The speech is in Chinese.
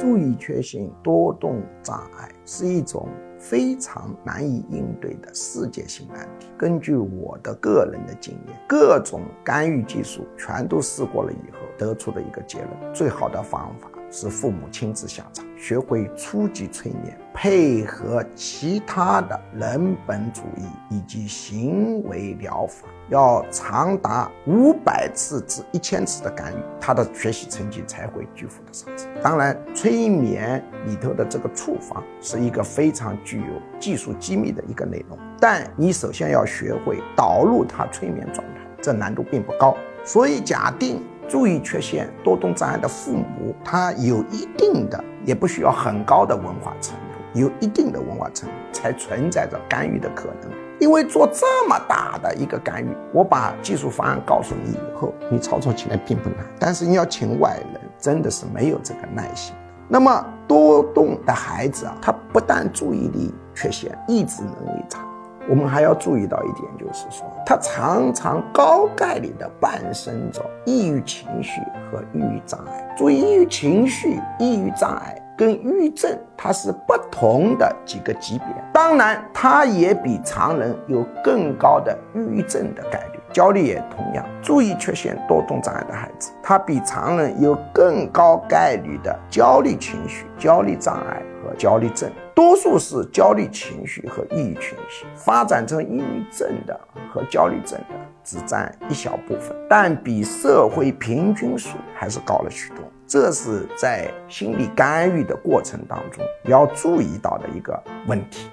注意缺陷多动障碍是一种非常难以应对的世界性难题。根据我的个人的经验，各种干预技术全都试过了以后，得出的一个结论：最好的方法。是父母亲自下场，学会初级催眠，配合其他的人本主义以及行为疗法，要长达五百次至一千次的干预，他的学习成绩才会巨幅的上升。当然，催眠里头的这个处方是一个非常具有技术机密的一个内容，但你首先要学会导入他催眠状态，这难度并不高。所以，假定。注意缺陷多动障碍的父母，他有一定的，也不需要很高的文化程度，有一定的文化程度才存在着干预的可能。因为做这么大的一个干预，我把技术方案告诉你以后，你操作起来并不难，但是你要请外人，真的是没有这个耐心。那么多动的孩子啊，他不但注意力缺陷，意志能力差。我们还要注意到一点，就是说，他常常高概率的伴生着抑郁情绪和抑郁障碍。注意，抑郁情绪、抑郁障碍跟抑郁症，它是不同的几个级别。当然，它也比常人有更高的抑郁症的概率。焦虑也同样，注意缺陷多动障碍的孩子，他比常人有更高概率的焦虑情绪、焦虑障碍和焦虑症。多数是焦虑情绪和抑郁情绪，发展成抑郁症的和焦虑症的只占一小部分，但比社会平均数还是高了许多。这是在心理干预的过程当中要注意到的一个问题。